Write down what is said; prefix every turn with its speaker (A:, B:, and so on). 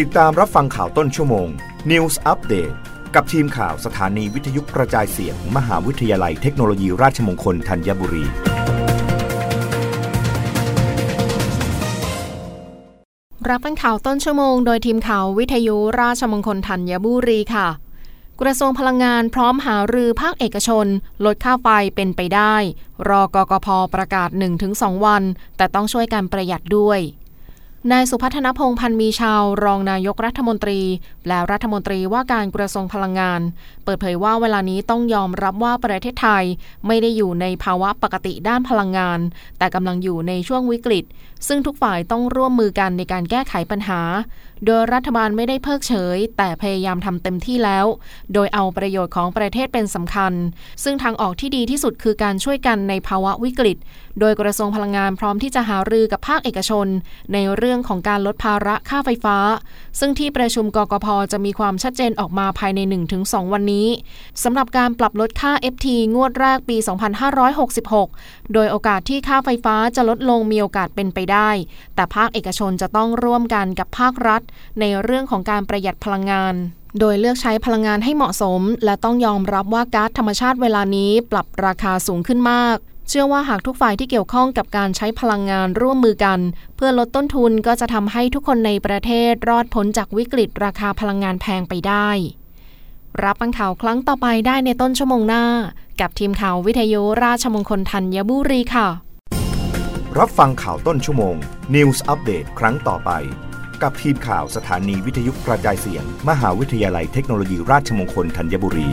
A: ติดตามรับฟังข่าวต้นชั่วโมง News Update กับทีมข่าวสถานีวิทยุกระจายเสียงมมหาวิทยาลัยเทคโนโลยีราชมงคลธัญบุรี
B: รับฟังข่าวต้นชั่วโมงโดยทีมข่าววิทยุราชมงคลธัญบุรีค่ะ กระทรวงพลังงานพร้อมหารือภาคเอกชน ลดค่าไฟเป็นไปได้ รอกกพประกาศ 1-2 วัน แต่ต้องช่วยกันประหยัดด้วย นายสุพัฒนพงษ์พันธ์มีชาวรองนายกรัฐมนตรี และรัฐมนตรีว่าการกระทรวงพลังงาน เปิดเผยว่าเวลานี้ต้องยอมรับว่าประเทศไทยไม่ได้อยู่ในภาวะปกติด้านพลังงาน แต่กำลังอยู่ในช่วงวิกฤต ซึ่งทุกฝ่ายต้องร่วมมือกันในการแก้ไขปัญหา โดยรัฐบาลไม่ได้เพิกเฉย แต่พยายามทำเต็มที่แล้ว โดยเอาประโยชน์ของประเทศเป็นสำคัญ ซึ่งทางออกที่ดีที่สุดคือการช่วยกันในภาวะวิกฤตโดยกระทรวงพลังงานพร้อมที่จะหารือกับภาคเอกชน ในเรื่องของการลดภาระค่าไฟฟ้า ซึ่งที่ประชุมกกพจะมีความชัดเจนออกมาภายใน 1-2 วันนี้สำหรับการปรับลดค่า FT งวดแรกปี 2566 โดยโอกาสที่ค่าไฟฟ้าจะลดลงมีโอกาสเป็นไปได้ แต่ภาคเอกชนจะต้องร่วมกันกับภาครัฐ ในเรื่องของการประหยัดพลังงานโดยเลือกใช้พลังงานให้เหมาะสม และต้องยอมรับว่าก๊าซธรรมชาติเวลานี้ปรับราคาสูงขึ้นมาก ชื่อว่าหากทุกฝ่ายที่เกี่ยวข้องกับการใช้พลังงานร่วมมือกัน เพื่อลดต้นทุนก็จะทำให้ทุกคนในประเทศรอดพ้นจากวิกฤตราคาพลังงานแพงไปได้ รับฟังข่าวครั้งต่อไปได้ในต้นชั่วโมงหน้า กับทีมข่าววิทยุราชมงคลธัญบุรีค่ะ
A: รับฟังข่าวต้นชั่วโมง News อัปเดตครั้งต่อไป กับทีมข่าวสถานีวิทยุกระจายเสียง มหาวิทยาลัยเทคโนโลยีราชมงคลธัญบุรี